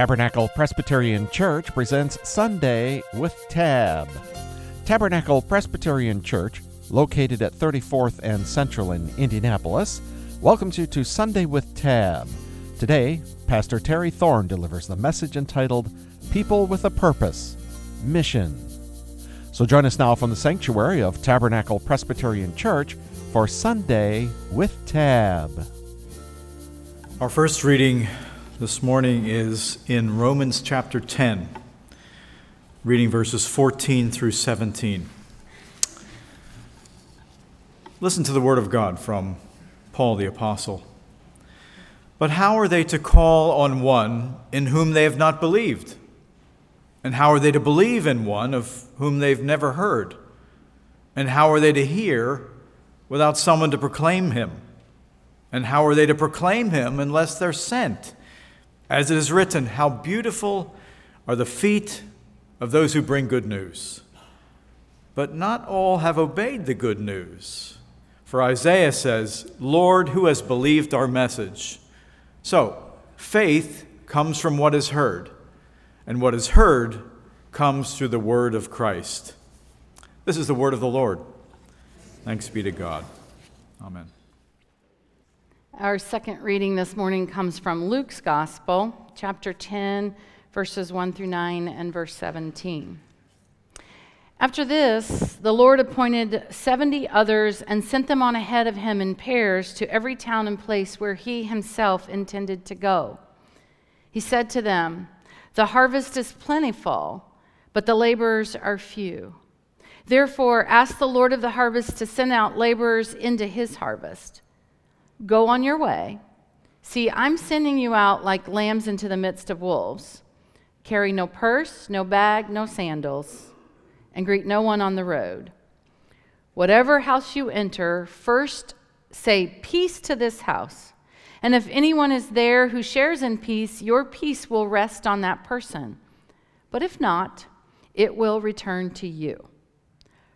Tabernacle Presbyterian Church presents Sunday with Tab. Tabernacle Presbyterian Church, located at 34th and Central in Indianapolis, welcomes you to Sunday with Tab. Today, Pastor Terry Thorne delivers the message entitled People with a Purpose Mission. So join us now from the sanctuary of Tabernacle Presbyterian Church for Sunday with Tab. Our first reading this morning is in Romans chapter 10, reading verses 14 through 17. Listen to the word of God from Paul the Apostle. But how are they to call on one in whom they have not believed? And how are they to believe in one of whom they've never heard? And how are they to hear without someone to proclaim him? And how are they to proclaim him unless they're sent? As it is written, How beautiful are the feet of those who bring good news. But not all have obeyed the good news. For Isaiah says, Lord, who has believed our message? So, faith comes from what is heard, and what is heard comes through the word of Christ. This is the word of the Lord. Thanks be to God. Amen. Our second reading this morning comes from Luke's Gospel, chapter 10, verses 1 through 9, and verse 17. After this, the Lord appointed 70 others and sent them on ahead of him in pairs to every town and place where he himself intended to go. He said to them, The harvest is plentiful, but the laborers are few. Therefore, ask the Lord of the harvest to send out laborers into his harvest. Go on your way. See, I'm sending you out like lambs into the midst of wolves. Carry no purse, no bag, no sandals, and greet no one on the road. Whatever house you enter, first say, Peace to this house. And if anyone is there who shares in peace, your peace will rest on that person. But if not, it will return to you.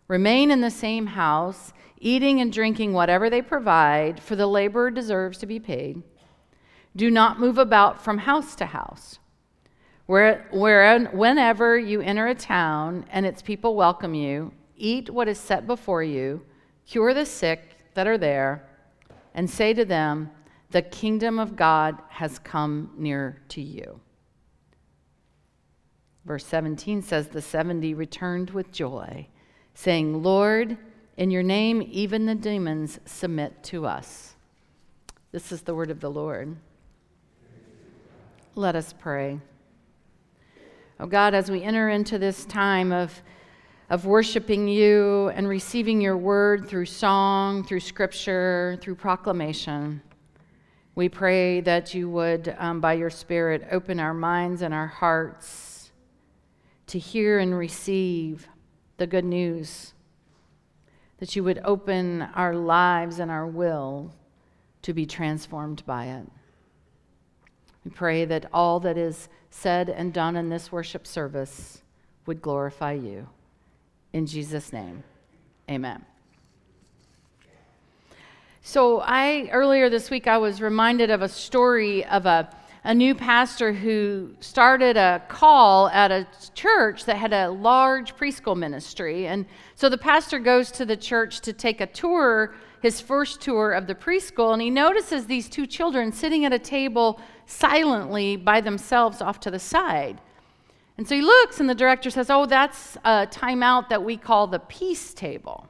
Remain in the same house eating and drinking whatever they provide, for the laborer deserves to be paid. Do not move about from house to house. Where, where, whenever you enter a town and its people welcome you, eat what is set before you, cure the sick that are there, and say to them, The kingdom of God has come near to you. Verse 17 says, The 70 returned with joy, saying, Lord, in your name, even the demons submit to us. This is the word of the Lord. Let us pray. Oh God, as we enter into this time of, of worshiping you and receiving your word through song, through scripture, through proclamation, we pray that you would, um, by your Spirit, open our minds and our hearts to hear and receive the good news that you would open our lives and our will to be transformed by it. We pray that all that is said and done in this worship service would glorify you. In Jesus' name, amen. So, I earlier this week I was reminded of a story of a a new pastor who started a call at a church that had a large preschool ministry. And so the pastor goes to the church to take a tour, his first tour of the preschool, and he notices these two children sitting at a table silently by themselves off to the side. And so he looks, and the director says, Oh, that's a timeout that we call the peace table.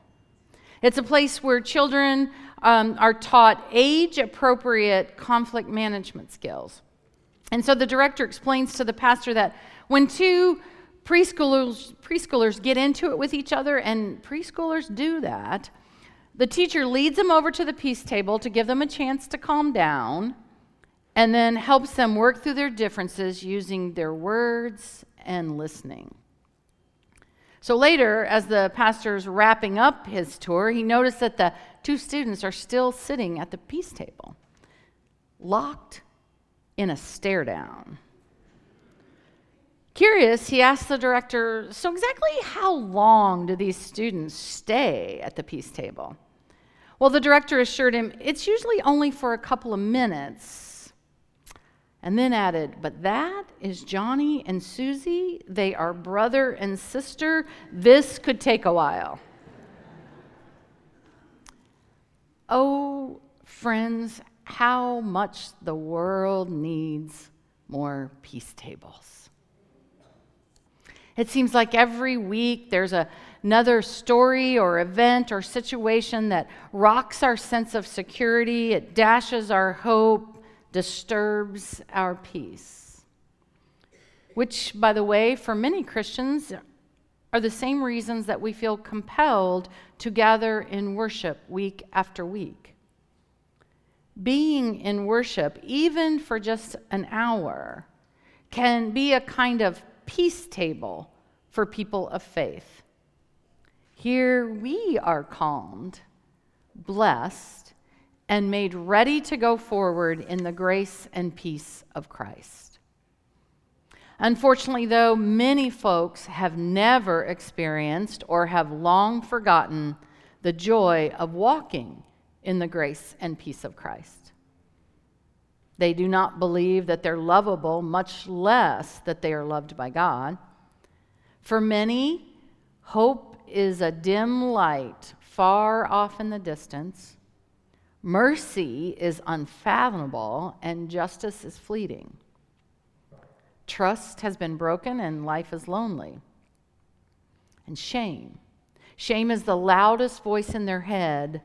It's a place where children um, are taught age appropriate conflict management skills. And so the director explains to the pastor that when two preschoolers, preschoolers get into it with each other, and preschoolers do that, the teacher leads them over to the peace table to give them a chance to calm down and then helps them work through their differences using their words and listening. So later, as the pastor's wrapping up his tour, he noticed that the two students are still sitting at the peace table, locked in a stare down. Curious, he asked the director, So, exactly how long do these students stay at the peace table? Well, the director assured him, It's usually only for a couple of minutes. and then added, But that is Johnny and Susie. They are brother and sister. This could take a while. Oh, friends, how much the world needs more peace tables. It seems like every week there's a, another story or event or situation that rocks our sense of security, it dashes our hope, disturbs our peace. Which, by the way, for many Christians, are the same reasons that we feel compelled to gather in worship week after week. Being in worship, even for just an hour, can be a kind of peace table for people of faith. Here we are calmed, blessed, and made ready to go forward in the grace and peace of Christ. Unfortunately, though, many folks have never experienced or have long forgotten the joy of walking in the grace and peace of Christ. They do not believe that they're lovable, much less that they are loved by God. For many, hope is a dim light far off in the distance. Mercy is unfathomable, and justice is fleeting. Trust has been broken, and life is lonely. And shame. Shame is the loudest voice in their head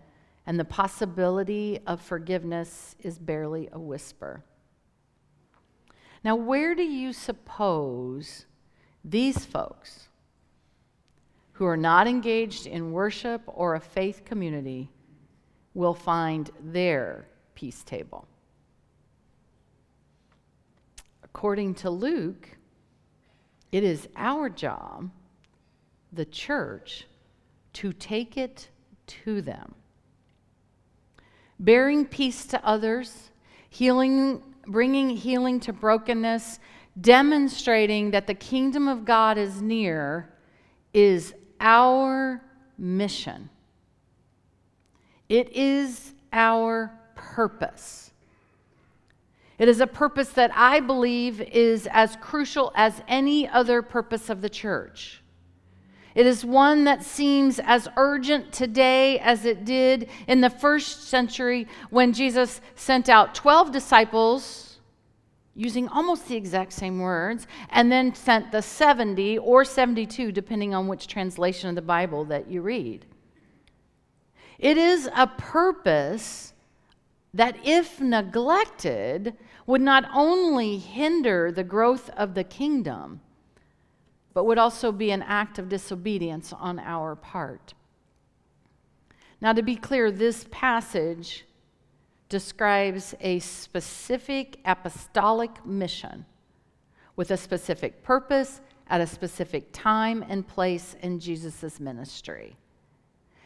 and the possibility of forgiveness is barely a whisper. Now, where do you suppose these folks who are not engaged in worship or a faith community will find their peace table? According to Luke, it is our job, the church, to take it to them bearing peace to others, healing, bringing healing to brokenness, demonstrating that the kingdom of God is near is our mission. It is our purpose. It is a purpose that I believe is as crucial as any other purpose of the church. It is one that seems as urgent today as it did in the first century when Jesus sent out 12 disciples using almost the exact same words, and then sent the 70 or 72, depending on which translation of the Bible that you read. It is a purpose that, if neglected, would not only hinder the growth of the kingdom but would also be an act of disobedience on our part. Now, to be clear, this passage describes a specific apostolic mission with a specific purpose at a specific time and place in Jesus' ministry.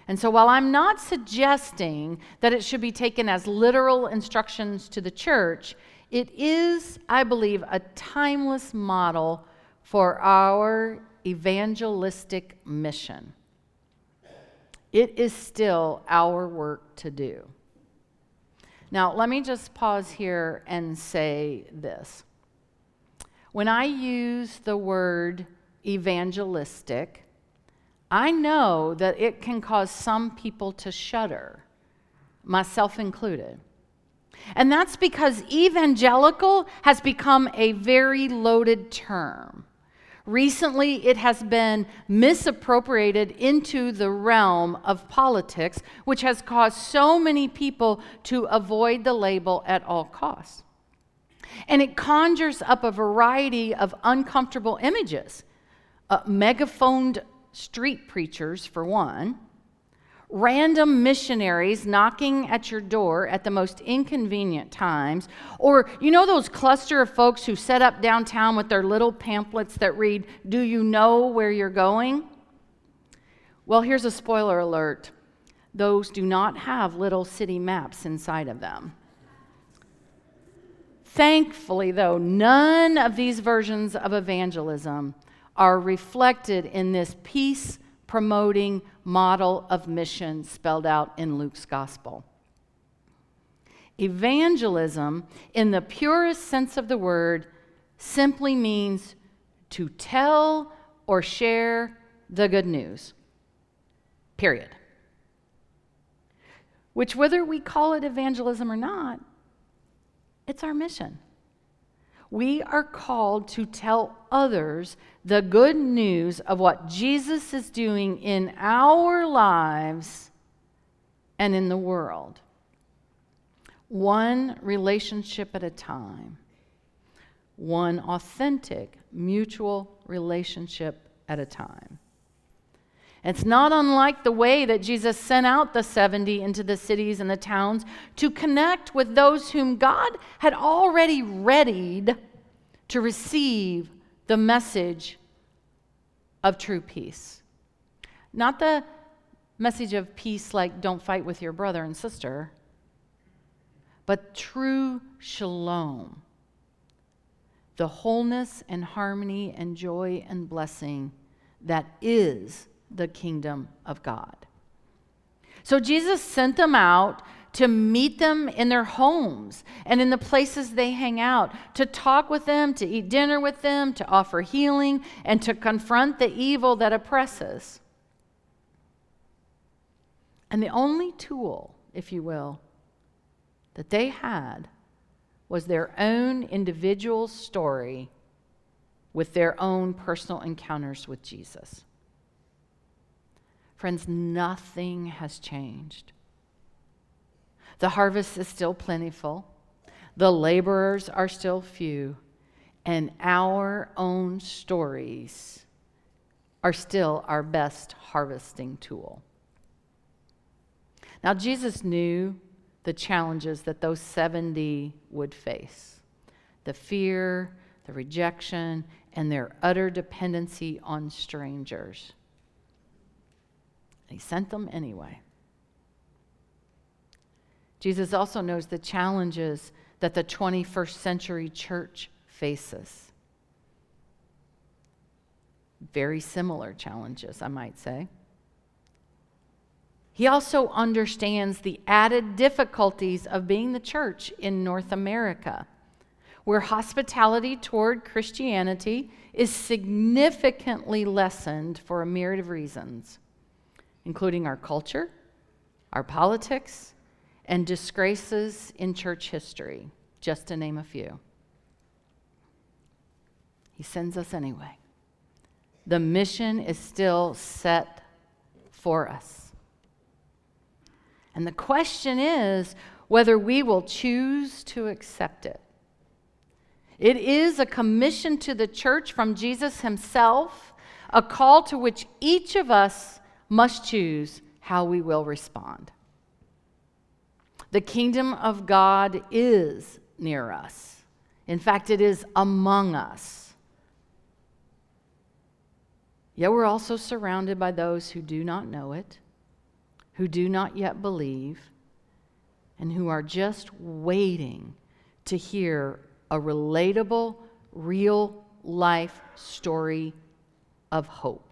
And so, while I'm not suggesting that it should be taken as literal instructions to the church, it is, I believe, a timeless model for our evangelistic mission. It is still our work to do. Now, let me just pause here and say this. When I use the word evangelistic, I know that it can cause some people to shudder, myself included. And that's because evangelical has become a very loaded term. Recently, it has been misappropriated into the realm of politics, which has caused so many people to avoid the label at all costs. And it conjures up a variety of uncomfortable images. Uh, megaphoned street preachers, for one, random missionaries knocking at your door at the most inconvenient times, or you know those cluster of folks who set up downtown with their little pamphlets that read, Do you know where you're going? Well, here's a spoiler alert those do not have little city maps inside of them. Thankfully, though, none of these versions of evangelism are reflected in this peace promoting model of mission spelled out in Luke's gospel. Evangelism, in the purest sense of the word, simply means to tell or share the good news. Period. Which, whether we call it evangelism or not, it's our mission. We are called to tell others the good news of what Jesus is doing in our lives and in the world. One relationship at a time, one authentic mutual relationship at a time. It's not unlike the way that Jesus sent out the 70 into the cities and the towns to connect with those whom God had already readied to receive the message of true peace. Not the message of peace like don't fight with your brother and sister, but true shalom. The wholeness and harmony and joy and blessing that is the kingdom of God. So Jesus sent them out to meet them in their homes and in the places they hang out, to talk with them, to eat dinner with them, to offer healing, and to confront the evil that oppresses. And the only tool, if you will, that they had was their own individual story with their own personal encounters with Jesus. Friends, nothing has changed. The harvest is still plentiful, the laborers are still few, and our own stories are still our best harvesting tool. Now, Jesus knew the challenges that those 70 would face the fear, the rejection, and their utter dependency on strangers. He sent them anyway. Jesus also knows the challenges that the 21st century church faces. Very similar challenges, I might say. He also understands the added difficulties of being the church in North America, where hospitality toward Christianity is significantly lessened for a myriad of reasons including our culture, our politics, and disgraces in church history, just to name a few. He sends us anyway. The mission is still set for us. And the question is whether we will choose to accept it. It is a commission to the church from Jesus himself, a call to which each of us must choose how we will respond. The kingdom of God is near us. In fact, it is among us. Yet we're also surrounded by those who do not know it, who do not yet believe, and who are just waiting to hear a relatable, real life story of hope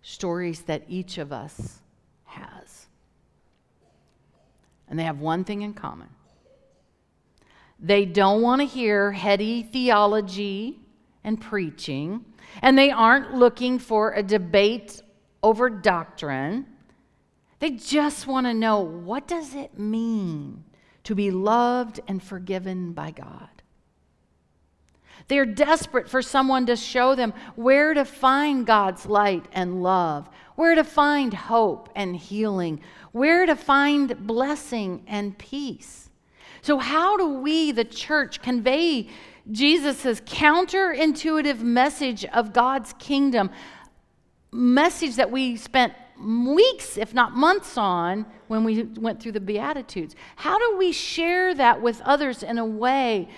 stories that each of us has. And they have one thing in common they don't want to hear heady theology and preaching, and they aren't looking for a debate over doctrine. They just want to know what does it mean to be loved and forgiven by God? They're desperate for someone to show them where to find God's light and love, where to find hope and healing, where to find blessing and peace. So, how do we, the church, convey Jesus' counterintuitive message of God's kingdom? Message that we spent weeks, if not months, on when we went through the Beatitudes. How do we share that with others in a way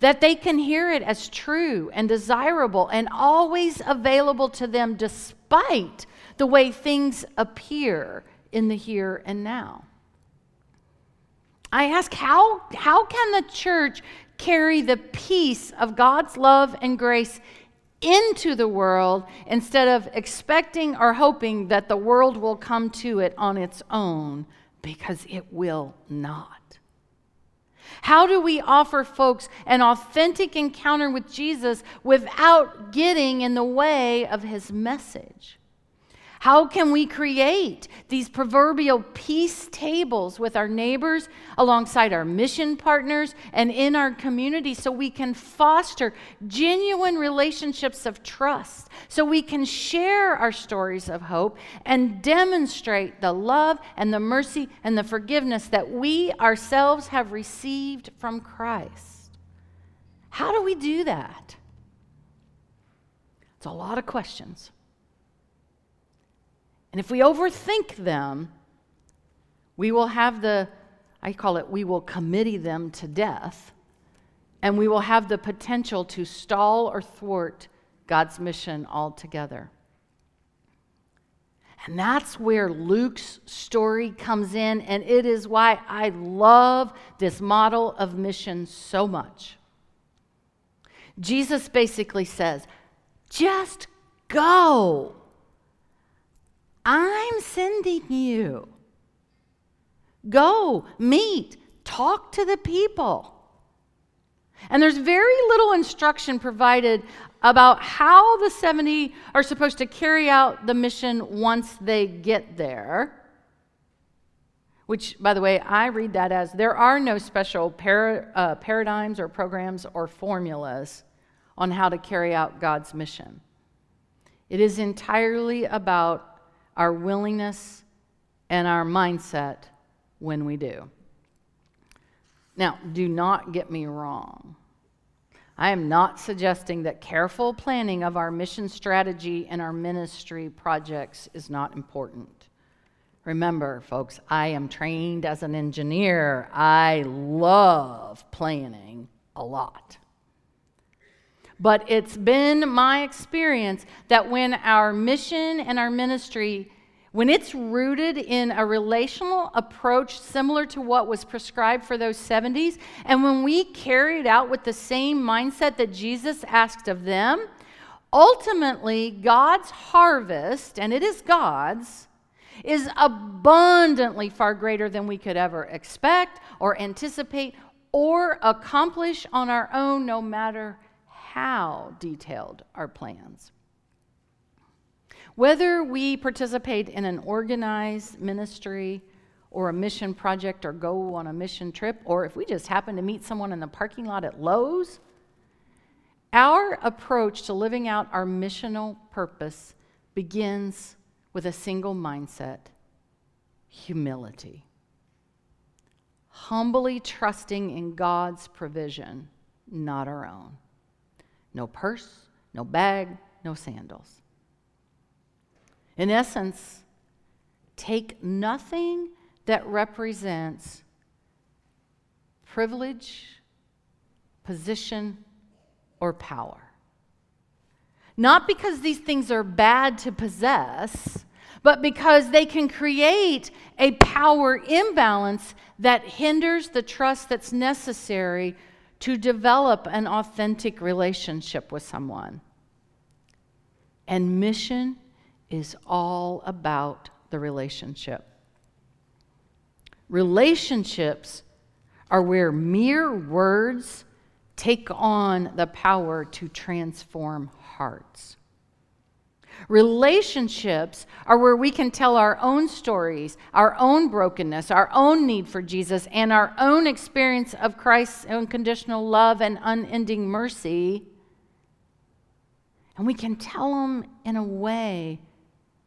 that they can hear it as true and desirable and always available to them despite the way things appear in the here and now. I ask, how, how can the church carry the peace of God's love and grace into the world instead of expecting or hoping that the world will come to it on its own? Because it will not. How do we offer folks an authentic encounter with Jesus without getting in the way of his message? How can we create these proverbial peace tables with our neighbors, alongside our mission partners, and in our community so we can foster genuine relationships of trust, so we can share our stories of hope and demonstrate the love and the mercy and the forgiveness that we ourselves have received from Christ? How do we do that? It's a lot of questions. And if we overthink them, we will have the, I call it, we will committee them to death, and we will have the potential to stall or thwart God's mission altogether. And that's where Luke's story comes in, and it is why I love this model of mission so much. Jesus basically says, just go. I'm sending you. Go, meet, talk to the people. And there's very little instruction provided about how the 70 are supposed to carry out the mission once they get there. Which, by the way, I read that as there are no special para, uh, paradigms or programs or formulas on how to carry out God's mission. It is entirely about our willingness, and our mindset when we do. Now, do not get me wrong. I am not suggesting that careful planning of our mission strategy and our ministry projects is not important. Remember, folks, I am trained as an engineer. I love planning a lot. But it's been my experience that when our mission and our ministry, when it's rooted in a relational approach similar to what was prescribed for those 70s, and when we carry it out with the same mindset that Jesus asked of them, ultimately God's harvest, and it is God's, is abundantly far greater than we could ever expect or anticipate or accomplish on our own, no matter how detailed our plans. Whether we participate in an organized ministry or a mission project or go on a mission trip, or if we just happen to meet someone in the parking lot at Lowe's, our approach to living out our missional purpose begins with a single mindset humility. Humbly trusting in God's provision, not our own. No purse, no bag, no sandals. In essence, take nothing that represents privilege, position, or power. Not because these things are bad to possess, but because they can create a power imbalance that hinders the trust that's necessary to develop an authentic relationship with someone. And mission is all about the relationship. Relationships are where mere words take on the power to transform hearts. Relationships are where we can tell our own stories, our own brokenness, our own need for Jesus, and our own experience of Christ's unconditional love and unending mercy. And we can tell them in a way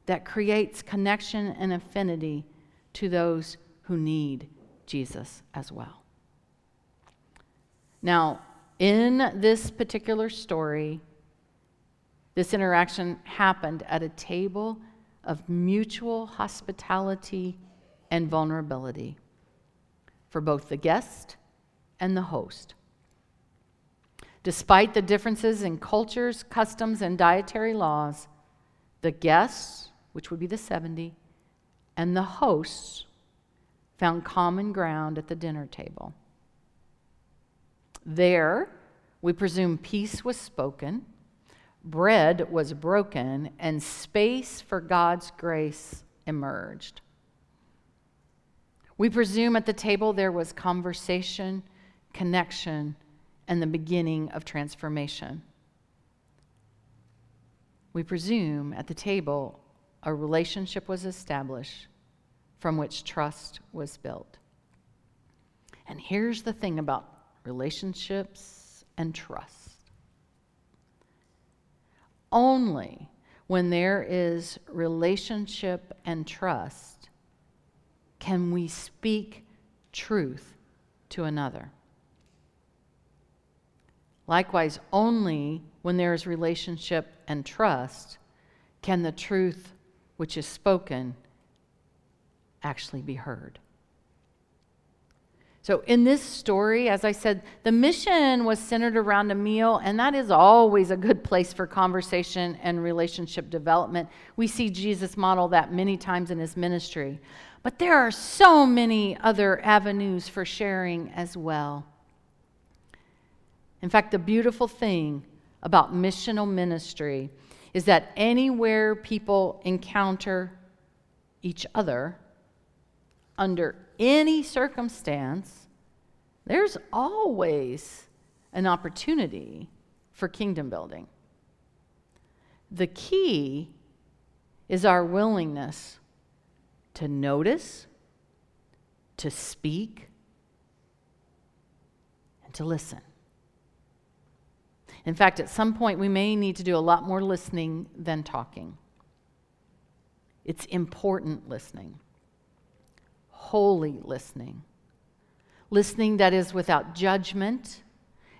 that creates connection and affinity to those who need Jesus as well. Now, in this particular story, this interaction happened at a table of mutual hospitality and vulnerability for both the guest and the host. Despite the differences in cultures, customs, and dietary laws, the guests, which would be the 70, and the hosts found common ground at the dinner table. There, we presume peace was spoken bread was broken and space for God's grace emerged. We presume at the table there was conversation, connection, and the beginning of transformation. We presume at the table a relationship was established from which trust was built. And here's the thing about relationships and trust only when there is relationship and trust can we speak truth to another. Likewise, only when there is relationship and trust can the truth which is spoken actually be heard. So, in this story, as I said, the mission was centered around a meal, and that is always a good place for conversation and relationship development. We see Jesus model that many times in his ministry. But there are so many other avenues for sharing as well. In fact, the beautiful thing about missional ministry is that anywhere people encounter each other, under any circumstance, there's always an opportunity for kingdom building. The key is our willingness to notice, to speak, and to listen. In fact, at some point, we may need to do a lot more listening than talking. It's important listening holy listening. Listening that is without judgment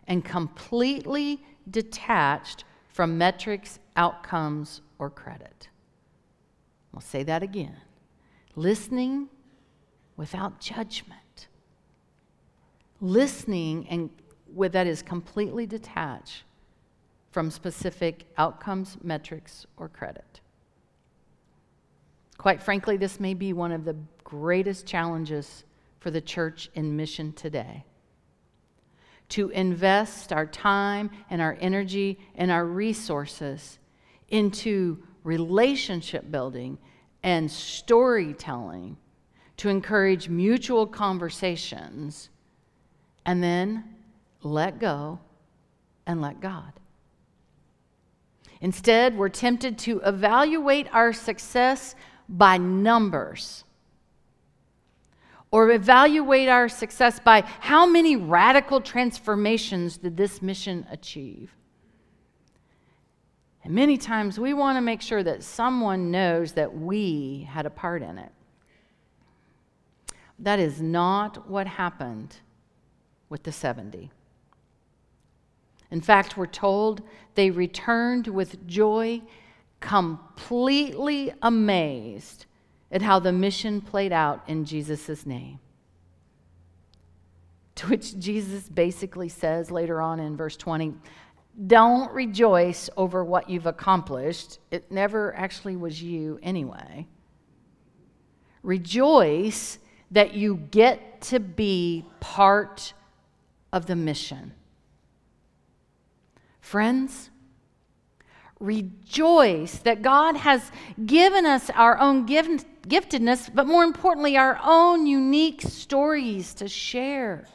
and completely detached from metrics, outcomes, or credit. I'll say that again. Listening without judgment. Listening and with that is completely detached from specific outcomes, metrics, or credit. Quite frankly, this may be one of the greatest challenges for the church in mission today. To invest our time and our energy and our resources into relationship building and storytelling to encourage mutual conversations and then let go and let God. Instead, we're tempted to evaluate our success by numbers or evaluate our success by how many radical transformations did this mission achieve. And many times we want to make sure that someone knows that we had a part in it. That is not what happened with the 70. In fact, we're told they returned with joy, completely amazed at how the mission played out in Jesus' name. To which Jesus basically says later on in verse 20, don't rejoice over what you've accomplished. It never actually was you anyway. Rejoice that you get to be part of the mission. Friends, rejoice that God has given us our own giftedness, but more importantly, our own unique stories to share.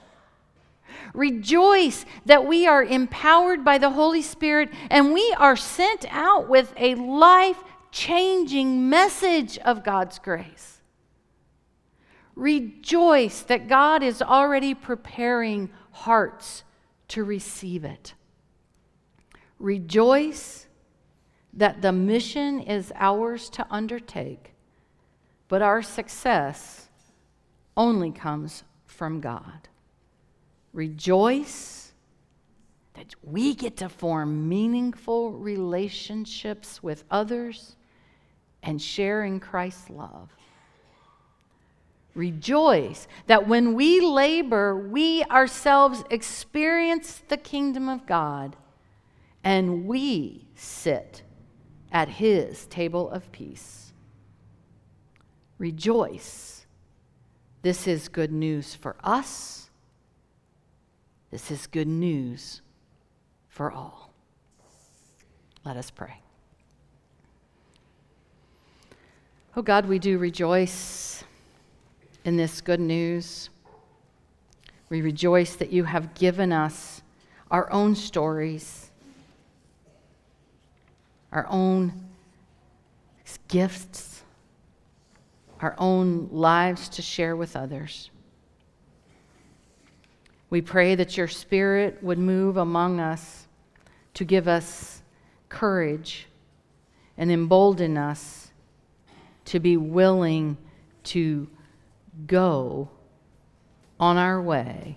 Rejoice that we are empowered by the Holy Spirit and we are sent out with a life changing message of God's grace. Rejoice that God is already preparing hearts to receive it. Rejoice that the mission is ours to undertake, but our success only comes from God. Rejoice that we get to form meaningful relationships with others and share in Christ's love. Rejoice that when we labor, we ourselves experience the kingdom of God and we sit at his table of peace. Rejoice. This is good news for us. This is good news for all. Let us pray. Oh God, we do rejoice in this good news. We rejoice that you have given us our own stories, our own gifts, our own lives to share with others. We pray that your Spirit would move among us to give us courage and embolden us to be willing to go on our way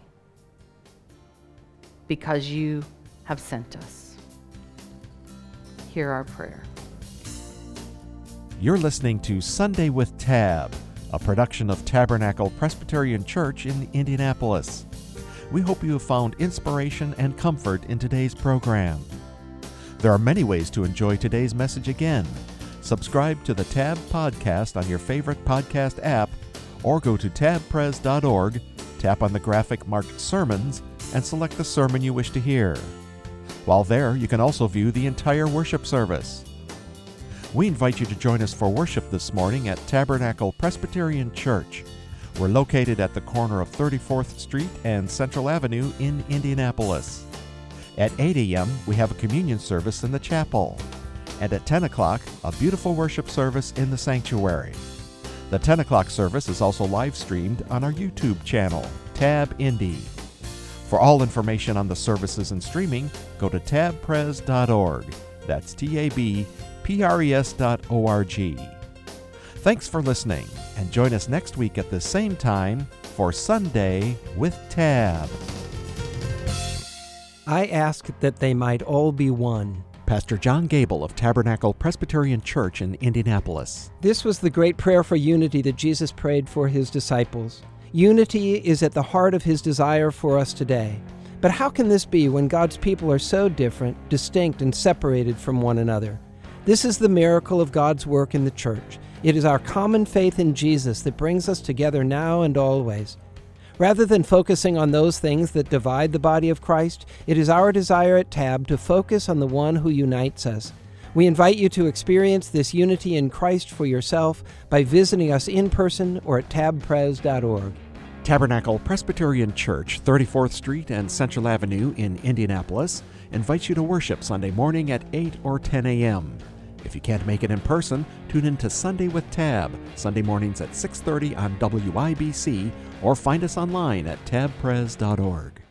because you have sent us. Hear our prayer. You're listening to Sunday with Tab, a production of Tabernacle Presbyterian Church in Indianapolis. We hope you have found inspiration and comfort in today's program. There are many ways to enjoy today's message again. Subscribe to the Tab podcast on your favorite podcast app or go to tabpres.org, tap on the graphic marked Sermons, and select the sermon you wish to hear. While there, you can also view the entire worship service. We invite you to join us for worship this morning at Tabernacle Presbyterian Church. We're located at the corner of 34th Street and Central Avenue in Indianapolis. At 8 a.m., we have a communion service in the chapel. And at 10 o'clock, a beautiful worship service in the sanctuary. The 10 o'clock service is also live streamed on our YouTube channel, Tab Indy. For all information on the services and streaming, go to tabpres.org. That's T A B P R E S dot O R G. Thanks for listening, and join us next week at the same time for Sunday with Tab. I ask that they might all be one. Pastor John Gable of Tabernacle Presbyterian Church in Indianapolis. This was the great prayer for unity that Jesus prayed for his disciples. Unity is at the heart of his desire for us today. But how can this be when God's people are so different, distinct, and separated from one another? This is the miracle of God's work in the church. It is our common faith in Jesus that brings us together now and always. Rather than focusing on those things that divide the body of Christ, it is our desire at TAB to focus on the one who unites us. We invite you to experience this unity in Christ for yourself by visiting us in person or at tabpres.org. Tabernacle Presbyterian Church, 34th Street and Central Avenue in Indianapolis, invites you to worship Sunday morning at 8 or 10 a.m. If you can't make it in person, tune in to Sunday with Tab, Sunday mornings at 6:30 on WIBC or find us online at tabpres.org.